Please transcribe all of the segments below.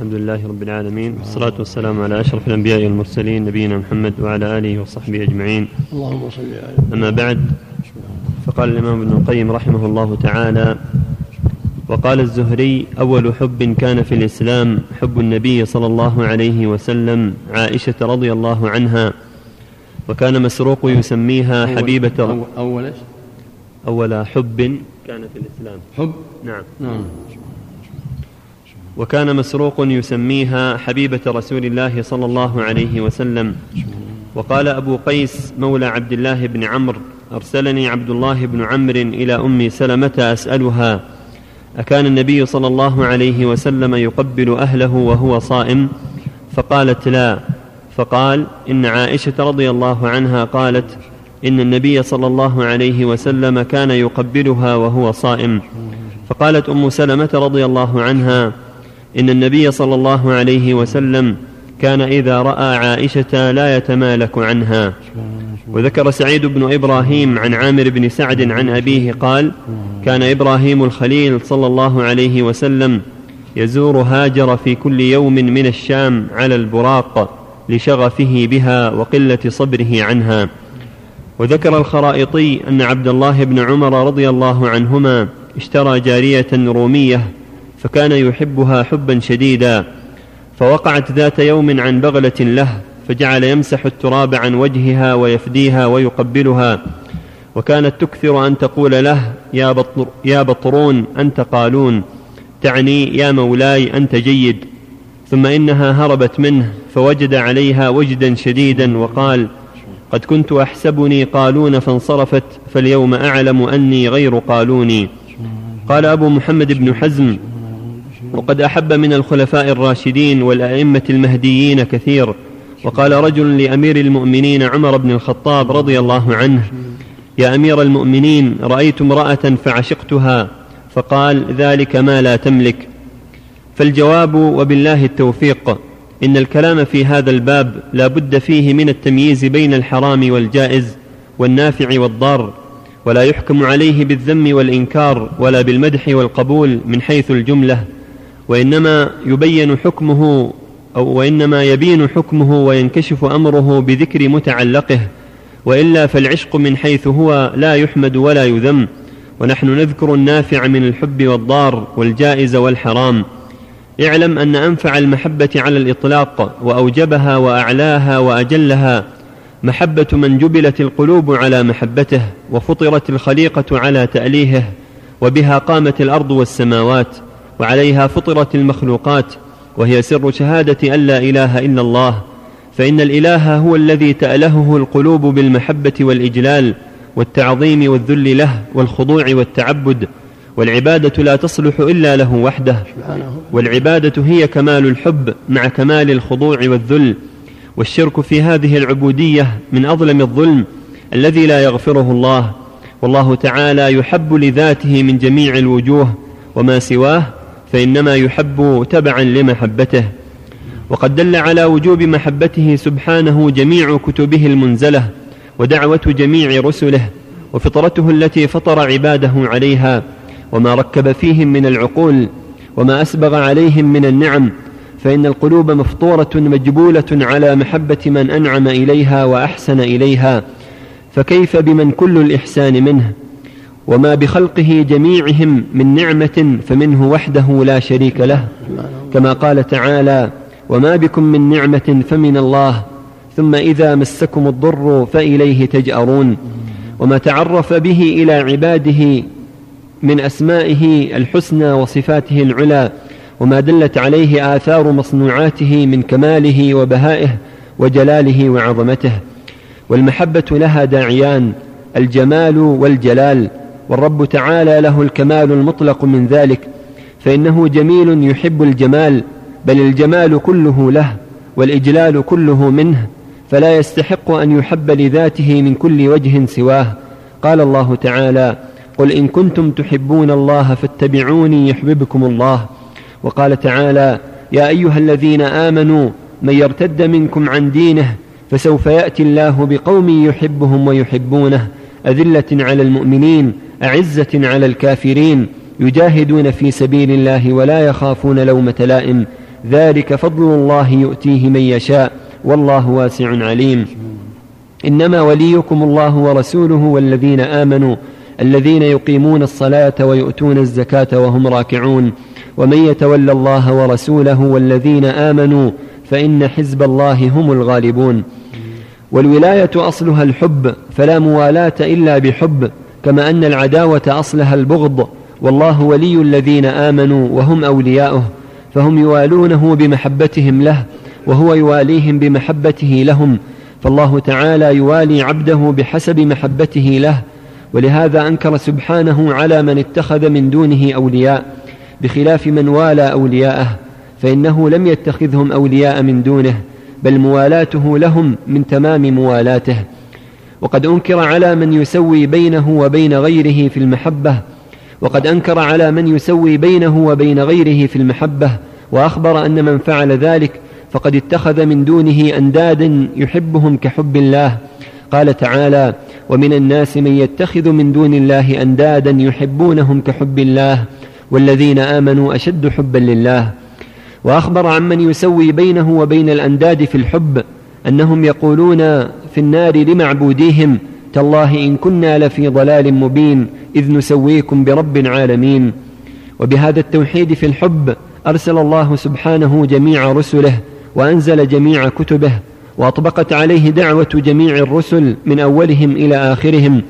الحمد لله رب العالمين والصلاة والسلام على أشرف الأنبياء والمرسلين نبينا محمد وعلى آله وصحبه أجمعين. اللهم صل على أما بعد فقال الإمام ابن القيم رحمه الله تعالى وقال الزهري أول حب كان في الإسلام حب النبي صلى الله عليه وسلم عائشة رضي الله عنها وكان مسروق يسميها حبيبة أول, أول؟ أول حب كان في الإسلام. حب؟ نعم. نعم. وكان مسروق يسميها حبيبة رسول الله صلى الله عليه وسلم. وقال أبو قيس مولى عبد الله بن عمرو أرسلني عبد الله بن عمرو إلى أم سلمة أسألها أكان النبي صلى الله عليه وسلم يقبل أهله وهو صائم؟ فقالت لا. فقال إن عائشة رضي الله عنها قالت إن النبي صلى الله عليه وسلم كان يقبلها وهو صائم. فقالت أم سلمة رضي الله عنها إن النبي صلى الله عليه وسلم كان إذا رأى عائشة لا يتمالك عنها. وذكر سعيد بن إبراهيم عن عامر بن سعد عن أبيه قال كان إبراهيم الخليل صلى الله عليه وسلم يزور هاجر في كل يوم من الشام على البراق لشغفه بها وقلة صبره عنها وذكر الخرائطي أن عبد الله بن عمر رضي الله عنهما اشترى جارية رومية فكان يحبها حبا شديدا فوقعت ذات يوم عن بغلة له فجعل يمسح التراب عن وجهها ويفديها ويقبلها وكانت تكثر أن تقول له يا, بطر يا بطرون أنت قالون تعني يا مولاي أنت جيد. ثم إنها هربت منه فوجد عليها وجدا شديدا وقال قد كنت أحسبني قالون فانصرفت فاليوم أعلم أني غير قالوني. قال أبو محمد بن حزم وقد أحب من الخلفاء الراشدين والأئمة المهديين كثير. وقال رجل لأمير المؤمنين عمر بن الخطاب رضي الله عنه يا أمير المؤمنين رأيت امرأة فعشقتها فقال ذلك ما لا تملك. فالجواب وبالله التوفيق إن الكلام في هذا الباب لا بد فيه من التمييز بين الحرام والجائز والنافع والضار ولا يحكم عليه بالذم والإنكار ولا بالمدح والقبول من حيث الجملة. وإنما يبين حكمه أو وإنما يبين حكمه وينكشف أمره بذكر متعلقه وإلا فالعشق من حيث هو لا يحمد ولا يذم. ونحن نذكر النافع من الحب والضار والجائز والحرام. اعلم أن أنفع المحبة على الإطلاق وأوجبها وأعلاها وأجلها. محبة من جبلت القلوب على محبته وفطرت الخليقة على تأليهه وبها قامت الأرض والسماوات. وعليها فطرت المخلوقات وهي سر شهادة أن لا إله إلا الله فإن الإله هو الذي تألهه القلوب بالمحبة والإجلال والتعظيم والذل له والخضوع والتعبد والعبادة لا تصلح إلا له وحده والعبادة هي كمال الحب مع كمال الخضوع والذل والشرك في هذه العبودية من أظلم الظلم الذي لا يغفره الله والله تعالى يحب لذاته من جميع الوجوه وما سواه فإنما يحب تبعا لمحبته. وقد دل على وجوب محبته سبحانه جميع كتبه المنزلة ودعوة جميع رسله وفطرته التي فطر عباده عليها وما ركب فيهم من العقول وما أسبغ عليهم من النعم فإن القلوب مفطورة مجبولة على محبة من أنعم إليها وأحسن إليها فكيف بمن كل الإحسان منه؟ وما بخلقه جميعهم من نعمة فمنه وحده لا شريك له. كما قال تعالى وما بكم من نعمة فمن الله ثم إذا مسكم الضر فإليه تجأرون. وما تعرف به إلى عباده من أسمائه الحسنى وصفاته العلى. وما دلت عليه آثار مصنوعاته من كماله وبهائه وجلاله وعظمته. والمحبة لها داعيان الجمال والجلال. والرب تعالى له الكمال المطلق من ذلك فإنه جميل يحب الجمال بل الجمال كله له والإجلال كله منه فلا يستحق أن يحب لذاته من كل وجه سواه. قال الله تعالى قل إن كنتم تحبون الله فاتبعوني يحببكم الله. وقال تعالى يا أيها الذين آمنوا من يرتد منكم عن دينه فسوف يأتي الله بقوم يحبهم ويحبونه أذلة على المؤمنين. أعزة على الكافرين يجاهدون في سبيل الله ولا يخافون لومة لائم. ذلك فضل الله يؤتيه من يشاء. والله واسع عليم. إنما وليكم الله ورسوله والذين آمنوا الذين يقيمون الصلاة ويؤتون الزكاة وهم راكعون. ومن يتول الله ورسوله والذين آمنوا فإن حزب الله هم الغالبون. والولاية أصلها الحب فلا موالاة إلا بحب. كما أن العداوة أصلها البغض والله ولي الذين آمنوا وهم أولياؤه فهم يوالونه بمحبتهم له وهو يواليهم بمحبته لهم فالله تعالى يوالي عبده بحسب محبته له ولهذا أنكر سبحانه على من اتخذ من دونه أولياء بخلاف من والى أولياءه فإنه لم يتخذهم أولياء من دونه بل موالاته لهم من تمام موالاته. وقد أنكر على من يسوي بينه وبين غيره في المحبة وقد أنكر على من يسوي بينه وبين غيره في المحبة وأخبر أن من فعل ذلك فقد اتخذ من دونه أندادا يحبهم كحب الله. قال تعالى ومن الناس من يتخذ من دون الله أندادا يحبونهم كحب الله والذين آمنوا أشد حبا لله. وأخبر عمن يسوي بينه وبين الأنداد في الحب أنهم يقولون في النار لمعبوديهم تالله إن كنا لفي ضلال مبين إذ نسويكم برب العالمين. وبهذا التوحيد في الحب أرسل الله سبحانه جميع رسله وأنزل جميع كتبه وأطبقت عليه دعوة جميع الرسل من أولهم إلى آخرهم.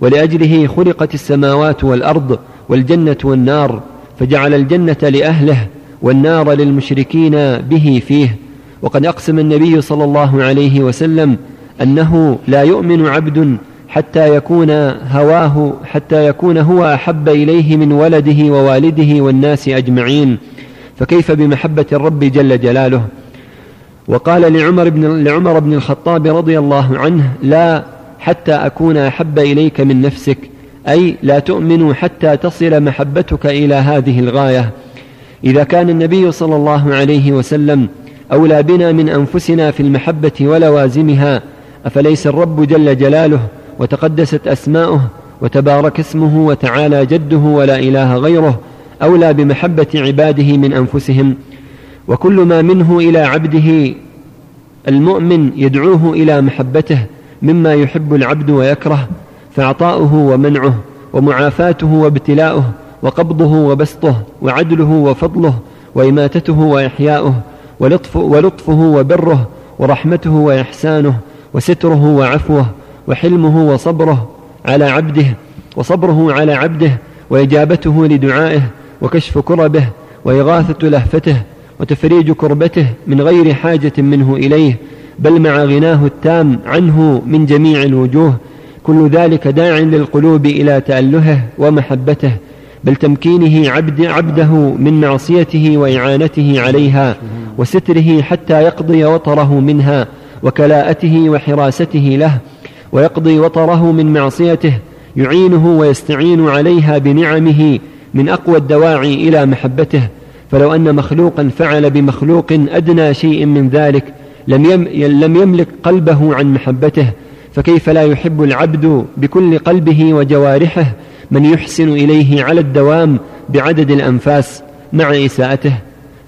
ولأجله خلقت السماوات والأرض والجنة والنار فجعل الجنة لأهله والنار للمشركين به فيه. وقد أقسم النبي صلى الله عليه وسلم أنه لا يؤمن عبد حتى يكون هواه حتى يكون هو أحب إليه من ولده ووالده والناس أجمعين. فكيف بمحبة الرب جل جلاله؟ وقال لعمر بن لعمر بن الخطاب رضي الله عنه لا حتى أكون أحب إليك من نفسك أي لا تؤمن حتى تصل محبتك إلى هذه الغاية. إذا كان النبي صلى الله عليه وسلم أولى بنا من أنفسنا في المحبة ولوازمها. أفليس الرب جل جلاله وتقدست أسماؤه وتبارك اسمه وتعالى جده ولا إله غيره أولى بمحبة عباده من أنفسهم. وكل ما منه إلى عبده المؤمن يدعوه إلى محبته مما يحب العبد ويكره فاعطاؤه ومنعه ومعافاته وابتلاؤه وقبضه وبسطه وعدله وفضله وإماتته وإحياؤه ولطف ولطفه وبره ورحمته وإحسانه وستره وعفوه وحلمه وصبره على عبده وصبره على عبده وإجابته لدعائه وكشف كربه وإغاثة لهفته وتفريج كربته من غير حاجة منه إليه بل مع غناه التام عنه من جميع الوجوه كل ذلك داع للقلوب إلى تألهه ومحبته بل تمكينه عبد عبده من معصيته وإعانته عليها وستره حتى يقضي وطره منها وكلاءته وحراسته له ويقضي وطره من معصيته يعينه ويستعين عليها بنعمه من أقوى الدواعي إلى محبته. فلو أن مخلوقا فعل بمخلوق أدنى شيء من ذلك لم, يم لم يملك قلبه عن محبته. فكيف لا يحب العبد بكل قلبه وجوارحه من يحسن إليه على الدوام بعدد الأنفاس مع إساءته؟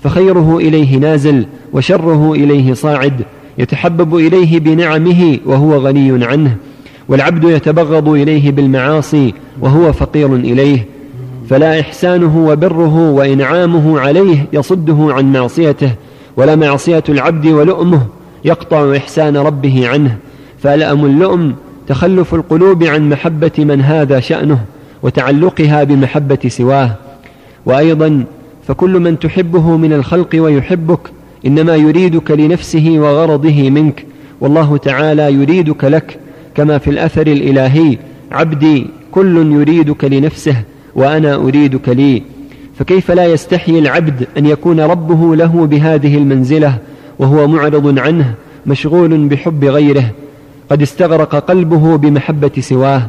فخيره إليه نازل وشره إليه صاعد يتحبب إليه بنعمه وهو غني عنه والعبد يتبغض إليه بالمعاصي وهو فقير إليه. فلا إحسانه وبره وإنعامه عليه يصده عن معصيته ولا معصية العبد ولؤمه يقطع إحسان ربه عنه. فألأم اللؤم تخلف القلوب عن محبة من هذا شأنه وتعلقها بمحبة سواه. وأيضا فكل من تحبه من الخلق ويحبك إنما يريدك لنفسه وغرضه منك. والله تعالى يريدك لك كما في الأثر الإلهي. عبدي كل يريدك لنفسه وأنا أريدك لي. فكيف لا يستحيي العبد أن يكون ربه له بهذه المنزلة وهو معرض عنه مشغول بحب غيره؟ قد استغرق قلبه بمحبة سواه.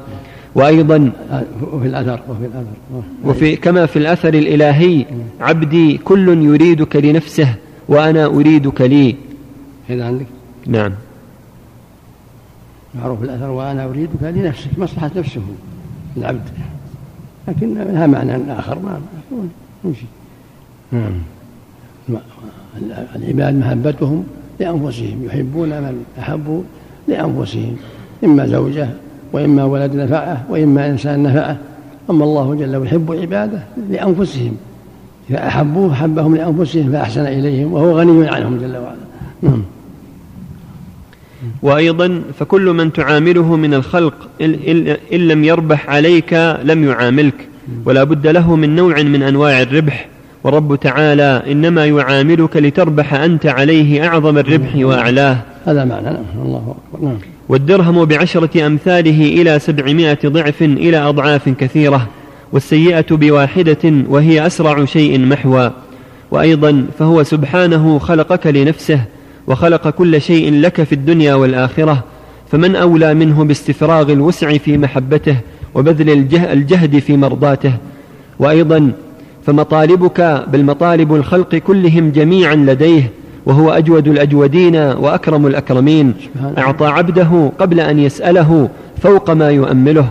وأيضا وفي الأثر وفي الأثر. وفي كما في الأثر الإلهي عبدي كل يريدك لنفسه وأنا أريدك لي. هنا عندك؟ نعم. معروف الأثر وأنا أريدك لنفسك مصلحة نفسه العبد. لكن لها معنى آخر ما يمشي نعم. العباد محبتهم لأنفسهم يحبون من أحبوا لأنفسهم إما زوجة وإما ولد نفعه وإما إنسان نفعه. أما الله جل ويحب عباده لأنفسهم. إذا أحبوه حبهم لأنفسهم فأحسن إليهم وهو غني عنهم جل وعلا. نعم. وأيضا فكل من تعامله من الخلق إن لم يربح عليك لم يعاملك. ولا بد له من نوع من أنواع الربح. والرب تعالى إنما يعاملك لتربح أنت عليه أعظم الربح وأعلاه. هذا معنى. نعم. الله أكبر. نعم. والدرهم بعشرة أمثاله إلى سبعمائة ضعف إلى أضعاف كثيرة والسيئة بواحدة وهي أسرع شيء محوى. وأيضا فهو سبحانه خلقك لنفسه وخلق كل شيء لك في الدنيا والآخرة. فمن أولى منه باستفراغ الوسع في محبته وبذل الجهد في مرضاته. وأيضا فمطالبك بل مطالب الخلق كلهم جميعا لديه وهو أجود الأجودين وأكرم الأكرمين. أعطى عبده قبل أن يسأله فوق ما يؤمله.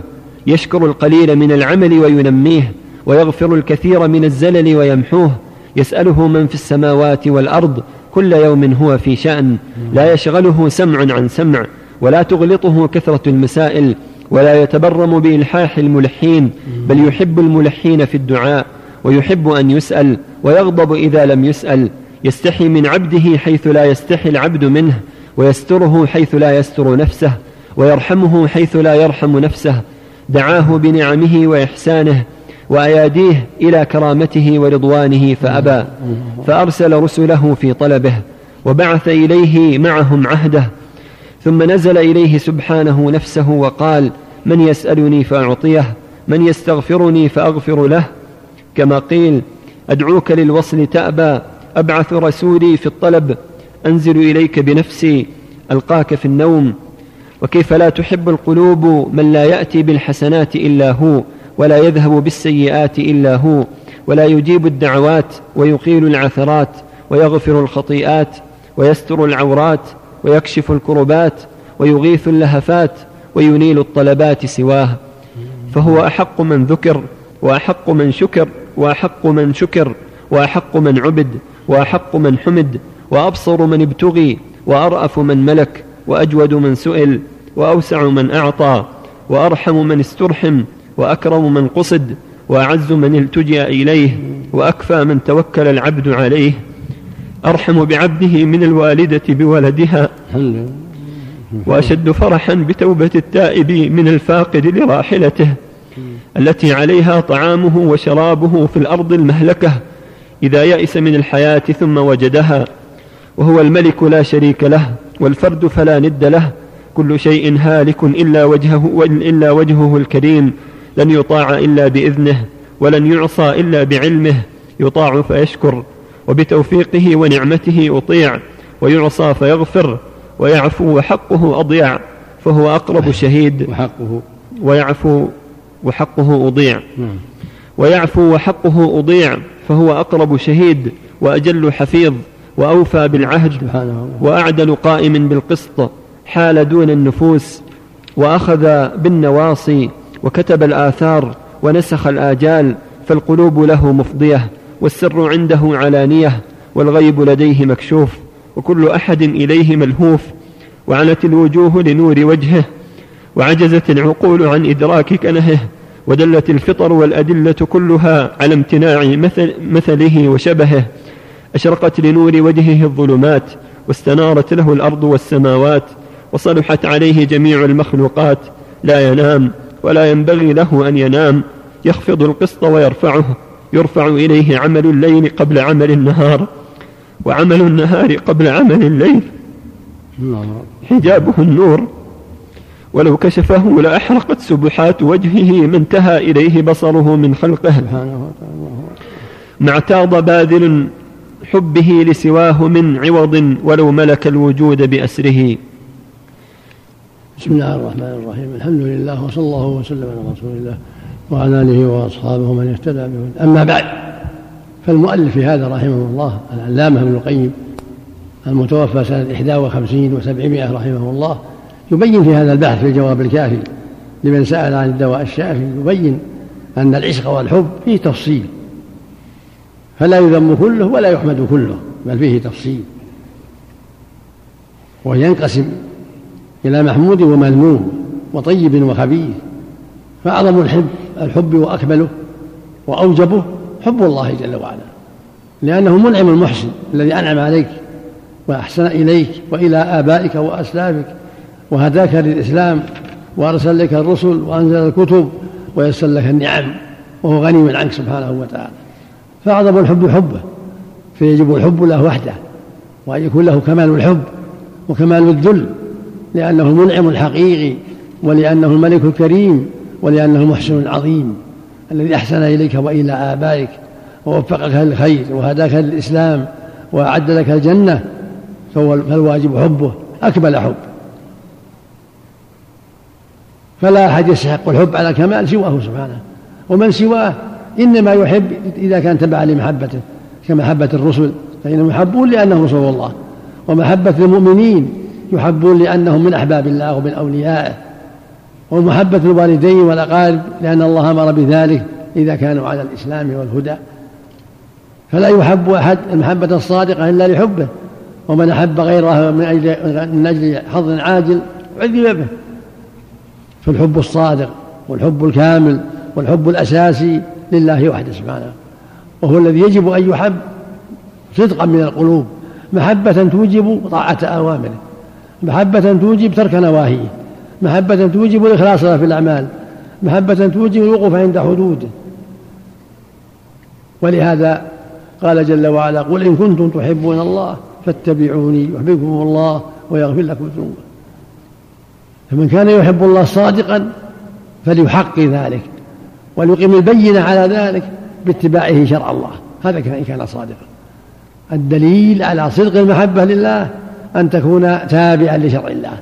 يشكر القليل من العمل وينميه ويغفر الكثير من الزلل ويمحوه. يسأله من في السماوات والأرض كل يوم هو في شأن. لا يشغله سمع عن سمع ولا تغلطه كثرة المسائل ولا يتبرم بإلحاح الملحين. بل يحب الملحين في الدعاء ويحب أن يسأل ويغضب إذا لم يسأل. يستحي من عبده حيث لا يستحي العبد منه ويستره حيث لا يستر نفسه ويرحمه حيث لا يرحم نفسه. دعاه بنعمه وإحسانه وأياديه إلى كرامته ورضوانه فأبى. فأرسل رسله في طلبه وبعث إليه معهم عهده. ثم نزل إليه سبحانه نفسه وقال من يسألني فأعطيه من يستغفرني فأغفر له؟ كما قيل أدعوك للوصل تأبى أبعث رسولي في الطلب أنزل إليك بنفسي ألقاك في النوم. وكيف لا تحب القلوب من لا يأتي بالحسنات إلا هو ولا يذهب بالسيئات إلا هو ولا يجيب الدعوات ويقيل العثرات ويغفر الخطيئات ويستر العورات ويكشف الكربات ويغيث اللهفات وينيل الطلبات سواه. فهو أحق من ذكر وأحق من شكر وأحق من شكر وأحق من عبد. وأحق من حمد وأبصر من ابتغي وأرأف من ملك وأجود من سئل وأوسع من أعطى وأرحم من استرحم وأكرم من قصد وأعز من التجأ إليه وأكفى من توكل العبد عليه. أرحم بعبده من الوالدة بولدها وأشد فرحا بتوبة التائب من الفاقد لراحلته التي عليها طعامه وشرابه في الأرض المهلكة. إذا يئس من الحياة ثم وجدها وهو الملك لا شريك له والفرد فلا ند له كل شيء هالك إلا وجهه, إلا وجهه الكريم لن يطاع إلا بإذنه ولن يعصى إلا بعلمه يطاع فيشكر وبتوفيقه ونعمته أطيع ويعصى فيغفر ويعفو وحقه أضيع فهو أقرب شهيد. وحقه. ويعفو وحقه أضيع. نعم. ويعفو وحقه أضيع. فهو أقرب شهيد وأجل حفيظ وأوفى بالعهد وأعدل قائم بالقسط حال دون النفوس وأخذ بالنواصي وكتب الآثار ونسخ الآجال فالقلوب له مفضية والسر عنده علانية والغيب لديه مكشوف وكل أحد إليه ملهوف وعنت الوجوه لنور وجهه وعجزت العقول عن إدراك كنهه ودلت الفطر والأدلة كلها على امتناع مثل مثله وشبهه. أشرقت لنور وجهه الظلمات واستنارت له الأرض والسماوات وصلحت عليه جميع المخلوقات. لا ينام ولا ينبغي له أن ينام. يخفض القسط ويرفعه. يرفع إليه عمل الليل قبل عمل النهار. وعمل النهار قبل عمل الليل. حجابه النور. ولو كشفه لأحرقت سبحات وجهه ما انتهى إليه بصره من خلقه. ما اعتاض باذل حبه لسواه من عوض ولو ملك الوجود بأسره. بسم الله الرحمن الرحيم. الحمد لله وصلى الله وسلم على رسول الله وعلى آله وأصحابه من اهتدى به أما بعد فالمؤلف في هذا رحمه الله العلامة ابن القيم المتوفى سنة 51 و700 رحمه الله يبين في هذا البحث في الجواب الكافي لمن سأل عن الدواء الشافي يبين أن العشق والحب فيه تفصيل. فلا يذم كله ولا يحمد كله بل فيه تفصيل. وينقسم إلى محمود ومذموم وطيب وخبيث فأعظم الحب الحب وأكمله وأوجبه حب الله جل وعلا. لأنه منعم المحسن الذي أنعم عليك وأحسن إليك وإلى آبائك وأسلافك. وهداك للإسلام وأرسل لك الرسل وأنزل الكتب ويسر لك النعم وهو غني عنك سبحانه وتعالى. فأعظم الحب حبه فيجب الحب له وحده وأن يكون له كمال الحب وكمال الذل لأنه المنعم الحقيقي ولأنه الملك الكريم ولأنه المحسن العظيم الذي أحسن إليك وإلى آبائك ووفقك للخير وهداك للإسلام وأعد لك الجنة فالواجب حبه أكمل حب فلا أحد يستحق الحب على كمال سواه سبحانه. ومن سواه إنما يحب إذا كان تبعا لمحبته كمحبة الرسل فإنهم يحبون لأنهم رسول الله. ومحبة المؤمنين يحبون لأنهم من أحباب الله ومن أوليائه. ومحبة الوالدين والأقارب لأن الله أمر بذلك إذا كانوا على الإسلام والهدى. فلا يحب أحد المحبة الصادقة إلا لحبه. ومن أحب غيره من أجل من أجل حظ عاجل عذب به. فالحب الصادق والحب الكامل والحب الأساسي لله وحده سبحانه. وهو الذي يجب أن يحب صدقا من القلوب محبة توجب طاعة أوامره محبة توجب ترك نواهيه محبة توجب الإخلاص في الأعمال محبة توجب الوقوف عند حدوده. ولهذا قال جل وعلا قل إن كنتم تحبون الله فاتبعوني يحببكم الله ويغفر لكم ذنوبكم. فمن كان يحب الله صادقا فليحقق ذلك وليقيم البينة على ذلك باتباعه شرع الله. هذا إن كان صادقا. الدليل على صدق المحبة لله أن تكون تابعا لشرع الله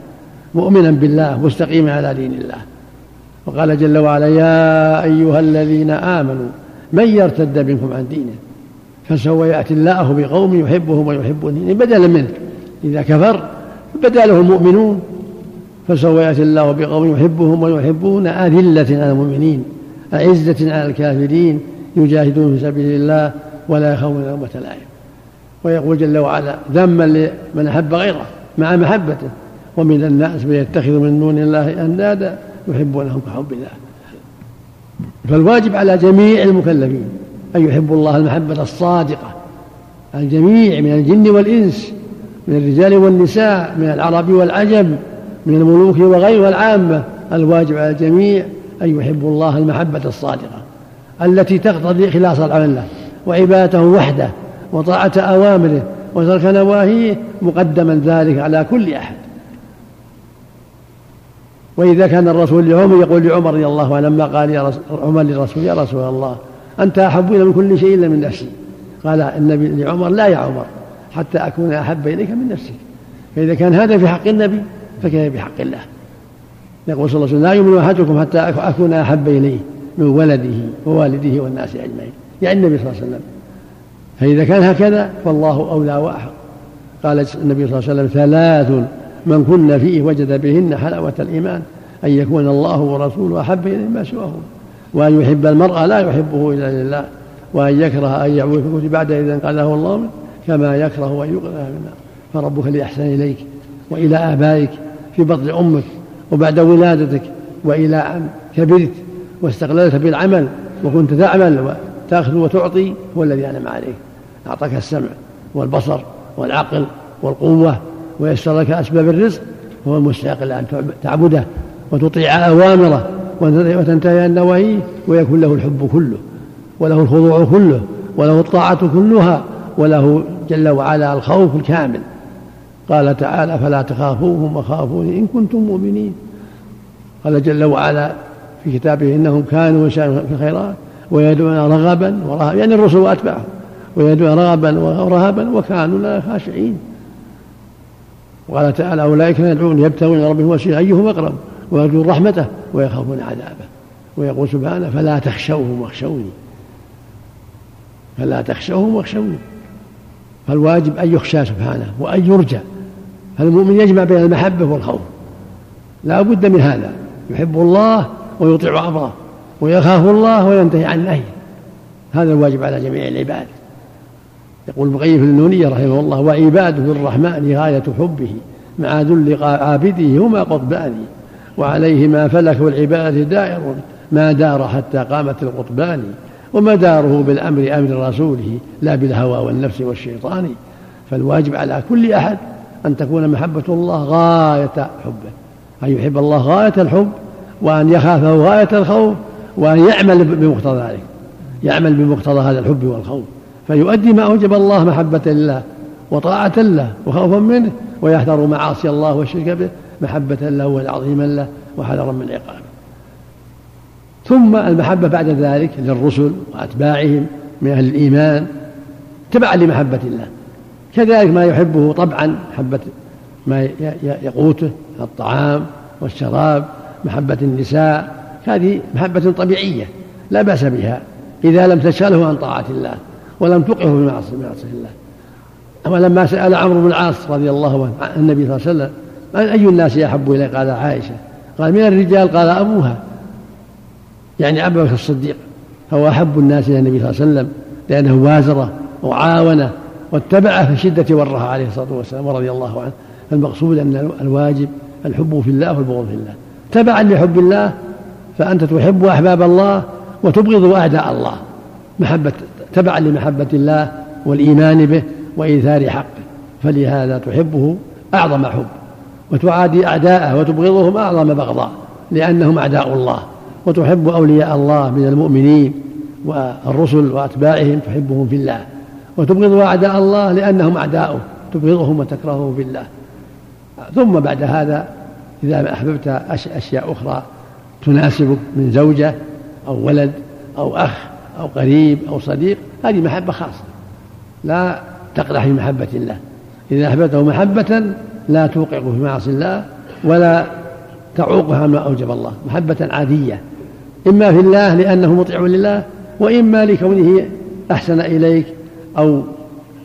مؤمنا بالله مستقيما على دين الله. وقال جل وعلا يا أيها الذين آمنوا من يرتد منكم عن دينه فسوف يأتي الله بقوم يحبهم ويحبونه بدلا منه. إذا كفر بدا له المؤمنون فسوف يأتي الله بقوم يحبهم ويحبون أذلة على المؤمنين أعزة على الكافرين يجاهدون في سبيل الله ولا يخافون لومة لائم ويقول جل وعلا ذما لمن أحب غيره مع محبته ومن الناس من يتخذ من دون الله أندادا يحبونهم كحب الله. فالواجب على جميع المكلفين أن يحبوا الله المحبة الصادقة. الجميع من الجن والإنس من الرجال والنساء من العرب والعجم من الملوك وغيرها العامة الواجب على الجميع أن يحبوا الله المحبة الصادقة التي تقتضي إخلاص العمل له وعبادته وحده وطاعة أوامره وترك نواهيه مقدما ذلك على كل أحد. وإذا كان الرسول لعمر يقول لعمر رضي الله عنه لما قال يا عمر للرسول يا رسول الله أنت أحب إلى من كل شيء إلا من نفسي. قال النبي لعمر لا يا عمر حتى أكون أحب إليك من نفسك. فإذا كان هذا في حق النبي فكيف بحق الله؟ يقول صلى الله عليه وسلم لا يؤمن أحدكم حتى أكون أحب إليه من ولده ووالده والناس أجمعين. يعني النبي صلى الله عليه وسلم. فإذا كان هكذا فالله أولى وأحق. قال النبي صلى الله عليه وسلم ثلاث من كن فيه وجد بهن حلاوة الإيمان أن يكون الله ورسوله أحب إليه ما سواه وأن يحب المرء لا يحبه إلا لله وأن يكره أن يعود في بعد إذا قاله الله منه كما يكره أن يقذف في النار. فربك لأحسن إليك وإلى آبائك في بطن أمك وبعد ولادتك وإلى أن كبرت واستقللت بالعمل وكنت تعمل وتأخذ وتعطي هو الذي أنعم عليك. أعطاك السمع والبصر والعقل والقوة ويسر لك أسباب الرزق هو المستحق أن تعبده وتطيع أوامره وتنتهي عن نواهيه ويكون له الحب كله وله الخضوع كله وله الطاعة كلها وله جل وعلا الخوف الكامل. قال تعالى فلا تخافوهم وخافوني إن كنتم مؤمنين. قال جل وعلا في كتابه إنهم كانوا يسارعون في الخيرات ويدعون رغبا ورهبا يعني الرسل وأتباعهم ويدعون رغبا ورهبا وكانوا لا خاشعين. وقال تعالى أولئك يدعون يبتغون إلى ربهم وسيلة أيهم أقرب؟ ويرجون رحمته ويخافون عذابه. ويقول سبحانه فلا تخشوهم واخشوني. فلا تخشوهم واخشوني. فالواجب أن يخشى سبحانه وأن يرجى. فالمؤمن يجمع بين المحبة والخوف؟ لا بد من هذا. يحب الله ويطيع أمره ويخاف الله وينتهي عن نهيه هذا الواجب على جميع العباد. يقول ابن في النونية رحمه الله وعباده الرحمن غاية حبه مع ذل عابده هما قطبان وعليهما فلك العبادة دائر ما دار حتى قامت القطبان. ومداره بالأمر أمر رسوله لا بالهوى والنفس والشيطان. فالواجب على كل أحد أن تكون محبة الله غاية حبه. أن يحب الله غاية الحب وأن يخافه غاية الخوف وأن يعمل بمقتضى ذلك. يعمل بمقتضى هذا الحب والخوف. فيؤدي ما أوجب الله محبة لله وطاعة له وخوفا منه ويحذر معاصي الله والشرك به محبة له وتعظيما له وحذرا من عقابه. ثم المحبة بعد ذلك للرسل وأتباعهم من أهل الإيمان تبعا لمحبة الله. كذلك ما يحبه طبعا محبة ما يقوته الطعام والشراب محبة النساء هذه محبة طبيعية لا بأس بها إذا لم تشغله عن طاعة الله ولم توقفه بمعصية الله. أما لما سأل عمرو بن العاص رضي الله عنه النبي صلى الله عليه وسلم أي الناس أحب إليه؟ قال عائشة. قال من الرجال؟ قال أبوها. يعني أبا بكر الصديق. هو أحب الناس إلى النبي صلى الله عليه وسلم لأنه وازره وعاونه واتبعه في الشدة والرخاء عليه الصلاة والسلام ورضي الله عنه. فالمقصود أن الواجب الحب في الله والبغض في الله. تبعا لحب الله فأنت تحب أحباب الله وتبغض أعداء الله. محبة تبعا لمحبة الله والإيمان به وإيثار حقه. فلهذا تحبه أعظم حب وتعادي أعداءه وتبغضهم أعظم بغضاء لأنهم أعداء الله. وتحب أولياء الله من المؤمنين والرسل وأتباعهم تحبهم في الله. وتبغض أعداء الله لأنهم أعداؤه تبغضهم وتكرههم في الله. ثم بعد هذا إذا أحببت أشياء أخرى تناسبك من زوجة أو ولد أو أخ أو قريب أو صديق هذه محبة خاصة. لا تقدح في محبة الله. إذا أحببته محبة لا توقعه في معاصي الله ولا تعوقها عما أوجب الله. محبة عادية. إما في الله لأنه مطيع لله وإما لكونه أحسن إليك أو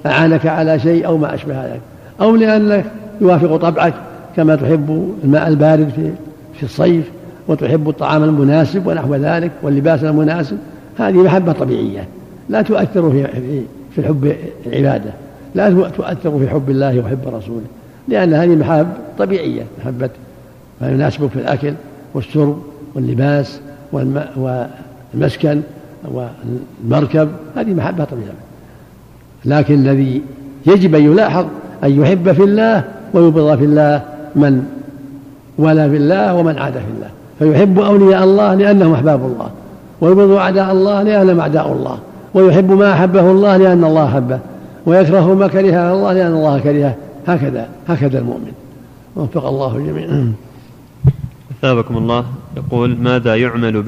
أعانك على شيء أو ما أشبه ذلك. أو لأنك يوافق طبعك كما تحب الماء البارد في في الصيف وتحب الطعام المناسب ونحو ذلك واللباس المناسب. هذه محبة طبيعية. لا تؤثر في في حب العبادة. لا تؤثر في حب الله وحب رسوله. لأن هذه محاب طبيعية. محبة ما يناسبك في الأكل والشرب واللباس والمسكن والمركب. هذه محبة طبيعية. لكن الذي يجب أن يلاحظ أن يحب في الله ويبغض في الله من ولا في الله ومن عاد في الله. فيحب أولياء الله لأنهم أحباب الله ويبغض أعداء الله لأنهم أعداء الله ويحب ما أحبه الله لأن الله أحبه ويكره ما كرهه الله لأن الله كرهه. هكذا هكذا المؤمن. وفق الله الجميع أثابكم الله. يقول ماذا يعمل